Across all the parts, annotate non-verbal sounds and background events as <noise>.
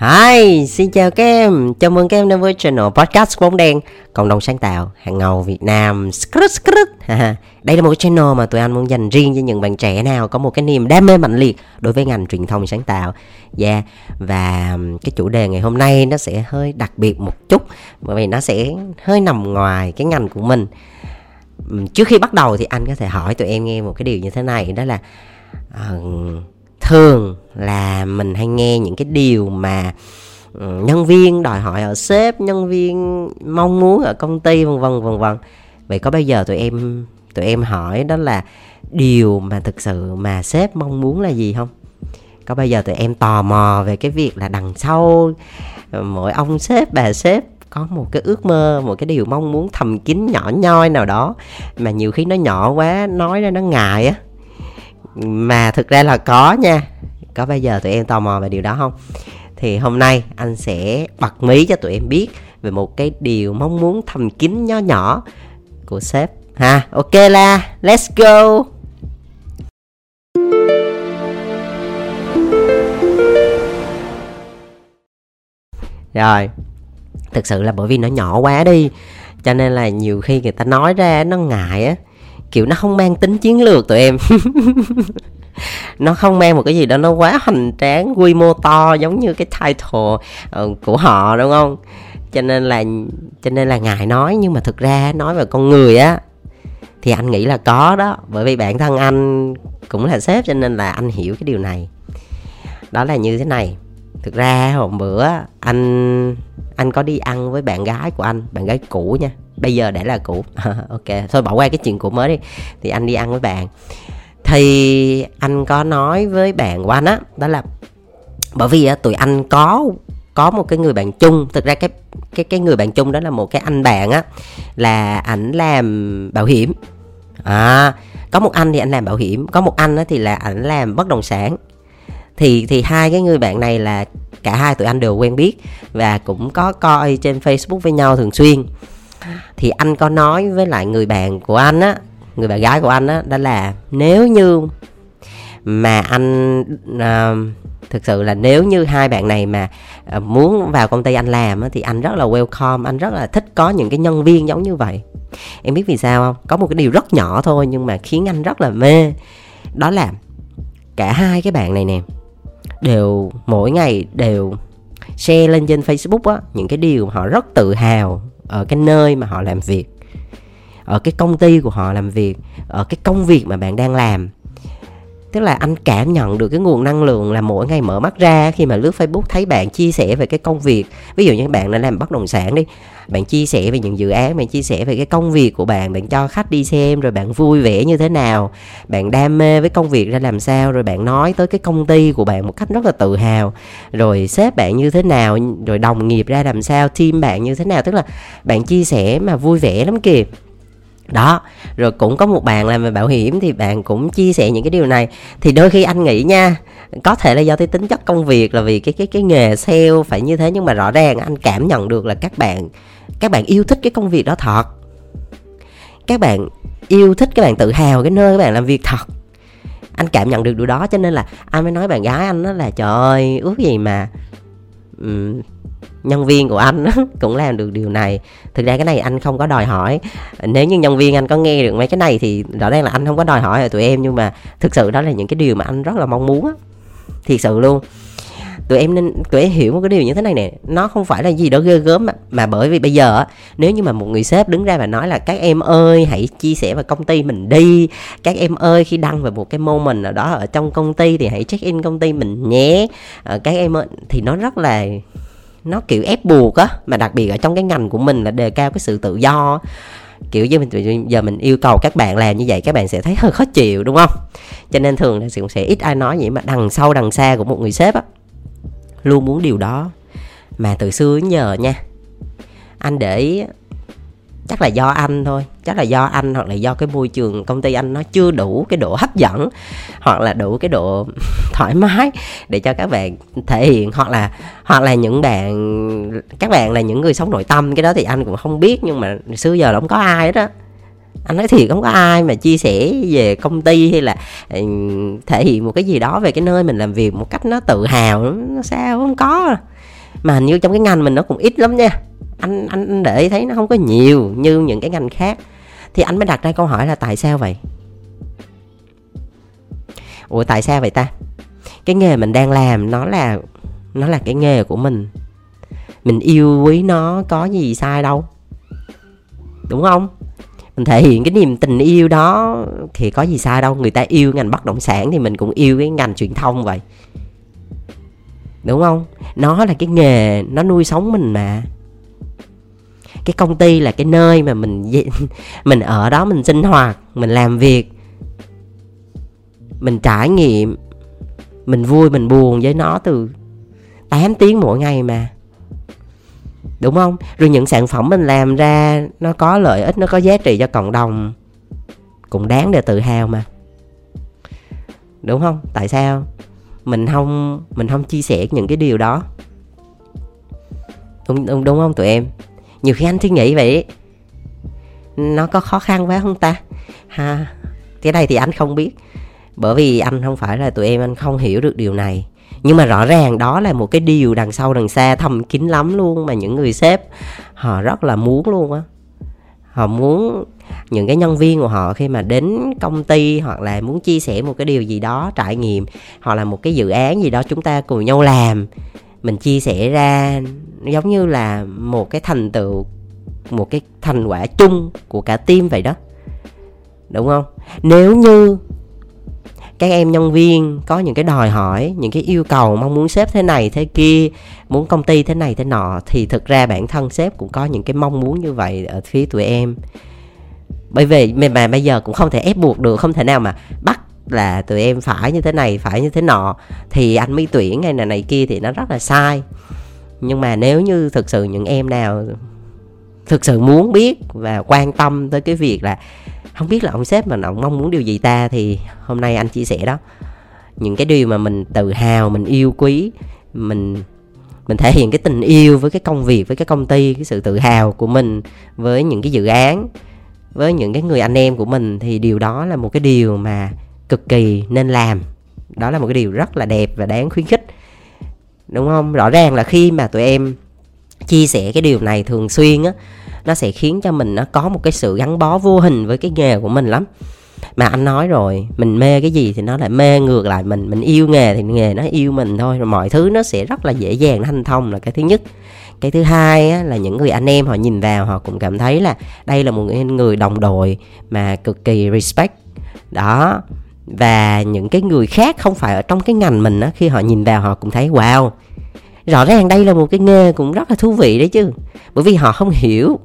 Hi, xin chào các em. Chào mừng các em đến với channel podcast bóng đen cộng đồng sáng tạo hàng ngầu Việt Nam. Skrut, skrut. <laughs> Đây là một cái channel mà tụi anh muốn dành riêng cho những bạn trẻ nào có một cái niềm đam mê mạnh liệt đối với ngành truyền thông sáng tạo. Yeah. Và cái chủ đề ngày hôm nay nó sẽ hơi đặc biệt một chút bởi vì nó sẽ hơi nằm ngoài cái ngành của mình. Trước khi bắt đầu thì anh có thể hỏi tụi em nghe một cái điều như thế này đó là uh, thường là mình hay nghe những cái điều mà ừ, nhân viên đòi hỏi ở sếp, nhân viên mong muốn ở công ty, vân vân vân vân. Vậy có bây giờ tụi em tụi em hỏi đó là điều mà thực sự mà sếp mong muốn là gì không? Có bây giờ tụi em tò mò về cái việc là đằng sau ừ, mỗi ông sếp, bà sếp có một cái ước mơ, một cái điều mong muốn thầm kín nhỏ nhoi nào đó mà nhiều khi nó nhỏ quá, nói ra nó ngại á? Mà thực ra là có nha. Có bây giờ tụi em tò mò về điều đó không? Thì hôm nay anh sẽ bật mí cho tụi em biết về một cái điều mong muốn thầm kín nho nhỏ của sếp. Ha, ok la. Let's go. Rồi, thực sự là bởi vì nó nhỏ quá đi, cho nên là nhiều khi người ta nói ra nó ngại á kiểu nó không mang tính chiến lược tụi em. <laughs> Nó không mang một cái gì đó nó quá hoành tráng quy mô to giống như cái title uh, của họ đúng không? Cho nên là cho nên là ngài nói nhưng mà thực ra nói về con người á thì anh nghĩ là có đó. Bởi vì bản thân anh cũng là sếp cho nên là anh hiểu cái điều này. Đó là như thế này. Thực ra hôm bữa anh anh có đi ăn với bạn gái của anh bạn gái cũ nha bây giờ đã là cũ. <laughs> Ok thôi bỏ qua cái chuyện cũ mới đi. Thì anh đi ăn với bạn. Thì anh có nói với bạn của anh á đó, đó là bởi vì á, tụi anh có có một cái người bạn chung. Thực ra cái cái cái người bạn chung đó là một cái anh bạn á là ảnh làm bảo hiểm. À có một anh thì anh làm bảo hiểm có một anh á thì là ảnh làm bất động sản. Thì thì hai cái người bạn này là cả hai tụi anh đều quen biết và cũng có coi trên Facebook với nhau thường xuyên thì anh có nói với lại người bạn của anh á người bạn gái của anh á đó là nếu như mà anh uh, thực sự là nếu như hai bạn này mà uh, muốn vào công ty anh làm á, thì anh rất là welcome anh rất là thích có những cái nhân viên giống như vậy. Em biết vì sao không? Có một cái điều rất nhỏ thôi nhưng mà khiến anh rất là mê. Đó là cả hai cái bạn này nè đều mỗi ngày đều share lên trên Facebook á những cái điều họ rất tự hào ở cái nơi mà họ làm việc. Ở cái công ty của họ làm việc. Ở cái công việc mà bạn đang làm tức là anh cảm nhận được cái nguồn năng lượng là mỗi ngày mở mắt ra khi mà lướt Facebook thấy bạn chia sẻ về cái công việc. Ví dụ như bạn đã làm bất động sản đi, bạn chia sẻ về những dự án, bạn chia sẻ về cái công việc của bạn bạn cho khách đi xem rồi bạn vui vẻ như thế nào, bạn đam mê với công việc ra làm sao rồi bạn nói tới cái công ty của bạn một cách rất là tự hào. Rồi sếp bạn như thế nào, rồi đồng nghiệp ra làm sao, team bạn như thế nào, tức là bạn chia sẻ mà vui vẻ lắm kìa đó rồi cũng có một bạn làm về bảo hiểm thì bạn cũng chia sẻ những cái điều này. Thì đôi khi anh nghĩ nha có thể là do cái tính chất công việc là vì cái cái cái nghề sale phải như thế nhưng mà rõ ràng anh cảm nhận được là các bạn các bạn yêu thích cái công việc đó thật. Các bạn yêu thích các bạn tự hào cái nơi các bạn làm việc thật. Anh cảm nhận được điều đó cho nên là anh mới nói bạn gái anh đó là trời ơi ước gì mà um, nhân viên của anh <laughs> cũng làm được điều này. Thực ra cái này anh không có đòi hỏi. Nếu như nhân viên anh có nghe được mấy cái này thì rõ ràng là anh không có đòi hỏi ở tụi em nhưng mà thực sự đó là những cái điều mà anh rất là mong muốn thiệt sự luôn. Tụi em nên tụi em hiểu một cái điều như thế này nè nó không phải là gì đó ghê gớm mà, mà bởi vì bây giờ nếu như mà một người sếp đứng ra và nói là các em ơi hãy chia sẻ vào công ty mình đi. Các em ơi khi đăng về một cái moment nào đó ở trong công ty thì hãy check in công ty mình nhé. À, các em ơi thì nó rất là nó kiểu ép buộc á, mà đặc biệt ở trong cái ngành của mình là đề cao cái sự tự do. Kiểu như mình giờ mình yêu cầu các bạn làm như vậy, các bạn sẽ thấy hơi khó chịu, đúng không? Cho nên thường là cũng sẽ ít ai nói vậy mà đằng sau, đằng xa của một người sếp á, luôn muốn điều đó. Mà từ xưa đến giờ nha, anh để ý chắc là do anh thôi. Chắc là do anh hoặc là do cái môi trường công ty anh nó chưa đủ cái độ hấp dẫn hoặc là đủ cái độ <laughs> thoải mái để cho các bạn thể hiện. Hoặc là hoặc là những bạn, các bạn là những người sống nội tâm, cái đó thì anh cũng không biết nhưng mà xưa giờ là không có ai hết á. Anh nói thiệt không có ai mà chia sẻ về công ty hay là ừ, thể hiện một cái gì đó về cái nơi mình làm việc một cách nó tự hào, nó sao không có. Mà hình như trong cái ngành mình nó cũng ít lắm nha anh anh, để thấy nó không có nhiều như những cái ngành khác. Thì anh mới đặt ra câu hỏi là tại sao vậy? Ủa tại sao vậy ta? Cái nghề mình đang làm nó là nó là cái nghề của mình. Mình yêu quý nó có gì sai đâu. Đúng không? Mình thể hiện cái niềm tình yêu đó thì có gì sai đâu. Người ta yêu ngành bất động sản thì mình cũng yêu cái ngành truyền thông vậy. Đúng không? Nó là cái nghề nó nuôi sống mình mà cái công ty là cái nơi mà mình <laughs> mình ở đó mình sinh hoạt mình làm việc. Mình trải nghiệm mình vui mình buồn với nó từ 8 tiếng mỗi ngày mà. Đúng không? Rồi những sản phẩm mình làm ra nó có lợi ích nó có giá trị cho cộng đồng. Cũng đáng để tự hào mà. Đúng không? Tại sao? Mình không mình không chia sẻ những cái điều đó. Đúng đúng, đúng không tụi em? Nhiều khi anh suy nghĩ vậy, nó có khó khăn quá không ta? Ha, cái này thì anh không biết. Bởi vì anh không phải là tụi em, anh không hiểu được điều này. Nhưng mà rõ ràng đó là một cái điều đằng sau đằng xa thầm kín lắm luôn mà những người sếp, họ rất là muốn luôn á. Họ muốn những cái nhân viên của họ khi mà đến công ty hoặc là muốn chia sẻ một cái điều gì đó, trải nghiệm hoặc là một cái dự án gì đó chúng ta cùng nhau làm mình chia sẻ ra giống như là một cái thành tựu, một cái thành quả chung của cả team vậy đó. Đúng không? Nếu như các em nhân viên có những cái đòi hỏi, những cái yêu cầu mong muốn sếp thế này thế kia, muốn công ty thế này thế nọ, thì thực ra bản thân sếp cũng có những cái mong muốn như vậy ở phía tụi em. Bởi vì mà bây giờ cũng không thể ép buộc được, không thể nào mà bắt là tụi em phải như thế này, phải như thế nọ. Thì anh mới tuyển hay là này kia thì nó rất là sai. Nhưng mà nếu như thực sự những em nào thực sự muốn biết và quan tâm tới cái việc là không biết là ông sếp mà ông mong muốn điều gì ta thì hôm nay anh chia sẻ đó. Những cái điều mà mình tự hào, mình yêu quý, mình mình thể hiện cái tình yêu với cái công việc, với cái công ty, cái sự tự hào của mình với những cái dự án, với những cái người anh em của mình thì điều đó là một cái điều mà cực kỳ nên làm. Đó là một cái điều rất là đẹp và đáng khuyến khích. Đúng không? Rõ ràng là khi mà tụi em chia sẻ cái điều này thường xuyên á nó sẽ khiến cho mình nó có một cái sự gắn bó vô hình với cái nghề của mình lắm. Mà anh nói rồi mình mê cái gì thì nó lại mê ngược lại mình. Mình yêu nghề thì nghề nó yêu mình thôi rồi mọi thứ nó sẽ rất là dễ dàng thanh thông là cái thứ nhất. Cái thứ hai á, là những người anh em họ nhìn vào họ cũng cảm thấy là đây là một người đồng đội mà cực kỳ respect. Đó và những cái người khác không phải ở trong cái ngành mình á, khi họ nhìn vào họ cũng thấy, wow, rõ ràng đây là một cái nghề cũng rất là thú vị đấy chứ. Bởi vì họ không hiểu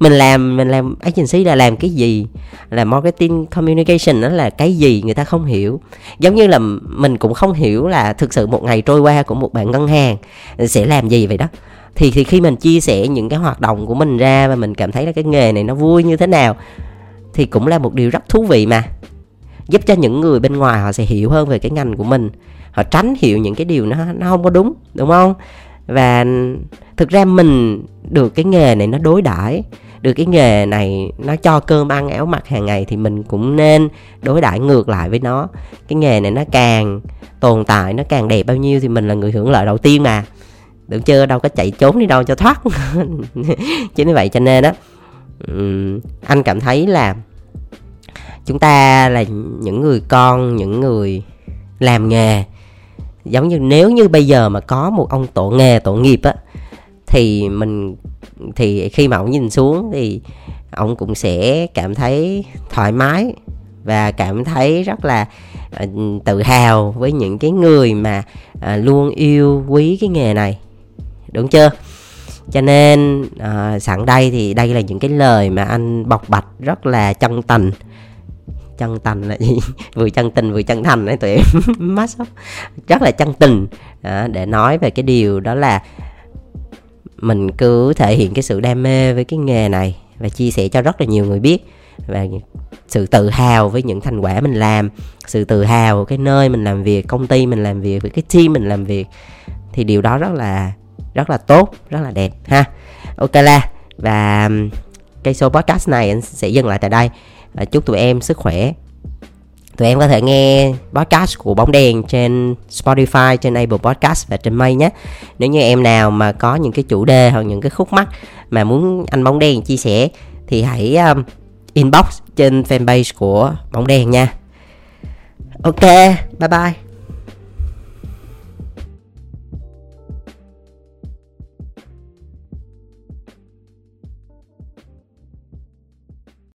mình làm mình làm agency là làm cái gì, là marketing communication đó là cái gì người ta không hiểu. Giống như là mình cũng không hiểu là thực sự một ngày trôi qua của một bạn ngân hàng sẽ làm gì vậy đó. Thì thì khi mình chia sẻ những cái hoạt động của mình ra và mình cảm thấy là cái nghề này nó vui như thế nào thì cũng là một điều rất thú vị mà giúp cho những người bên ngoài họ sẽ hiểu hơn về cái ngành của mình. Họ tránh hiểu những cái điều nó nó không có đúng đúng không? Và thực ra mình được cái nghề này nó đối đãi, được cái nghề này nó cho cơm ăn áo mặc hàng ngày thì mình cũng nên đối đãi ngược lại với nó. Cái nghề này nó càng tồn tại, nó càng đẹp bao nhiêu thì mình là người hưởng lợi đầu tiên mà. Được chưa? Đâu có chạy trốn đi đâu cho thoát. <laughs> Chứ như vậy cho nên đó anh cảm thấy là chúng ta là những người con những người làm nghề. Giống như nếu như bây giờ mà có một ông tổ nghề tổ nghiệp á thì mình thì khi mà ông nhìn xuống thì ông cũng sẽ cảm thấy thoải mái và cảm thấy rất là uh, tự hào với những cái người mà uh, luôn yêu quý cái nghề này. Đúng chưa? Cho nên uh, sẵn đây thì đây là những cái lời mà anh bộc bạch rất là chân tình chân thành là gì? <laughs> Vừa chân tình vừa chân thành đấy tụi em. <laughs> Mát sốc rất là chân tình. À, để nói về cái điều đó là mình cứ thể hiện cái sự đam mê với cái nghề này và chia sẻ cho rất là nhiều người biết và sự tự hào với những thành quả mình làm sự tự hào cái nơi mình làm việc công ty mình làm việc với cái team mình làm việc. Thì điều đó rất là rất là tốt rất là đẹp ha. Ok la. Và um, cái số podcast này anh sẽ dừng lại tại đây chúc tụi em sức khỏe tụi em có thể nghe podcast của bóng đèn trên Spotify, trên Apple Podcast và trên May nhé. Nếu như em nào mà có những cái chủ đề hoặc những cái khúc mắc mà muốn anh bóng đèn chia sẻ thì hãy um, inbox trên fanpage của bóng đèn nha. Ok, bye bye.